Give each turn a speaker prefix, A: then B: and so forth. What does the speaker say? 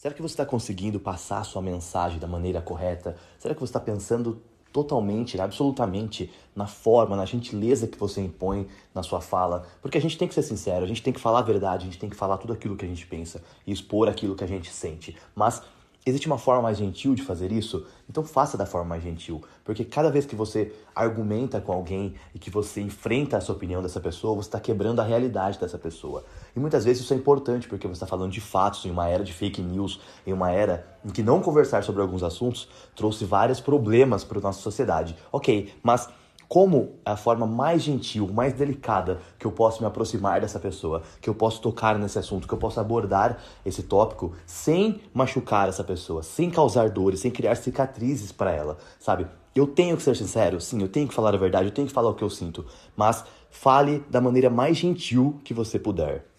A: Será que você está conseguindo passar a sua mensagem da maneira correta? Será que você está pensando totalmente, absolutamente na forma, na gentileza que você impõe na sua fala? Porque a gente tem que ser sincero, a gente tem que falar a verdade, a gente tem que falar tudo aquilo que a gente pensa e expor aquilo que a gente sente. Mas Existe uma forma mais gentil de fazer isso? Então faça da forma mais gentil, porque cada vez que você argumenta com alguém e que você enfrenta a sua opinião dessa pessoa, você está quebrando a realidade dessa pessoa. E muitas vezes isso é importante porque você está falando de fatos em uma era de fake news, em uma era em que não conversar sobre alguns assuntos trouxe vários problemas para a nossa sociedade. Ok, mas como a forma mais gentil, mais delicada que eu posso me aproximar dessa pessoa, que eu posso tocar nesse assunto, que eu posso abordar esse tópico sem machucar essa pessoa, sem causar dores, sem criar cicatrizes para ela, sabe? Eu tenho que ser sincero, sim, eu tenho que falar a verdade, eu tenho que falar o que eu sinto, mas fale da maneira mais gentil que você puder.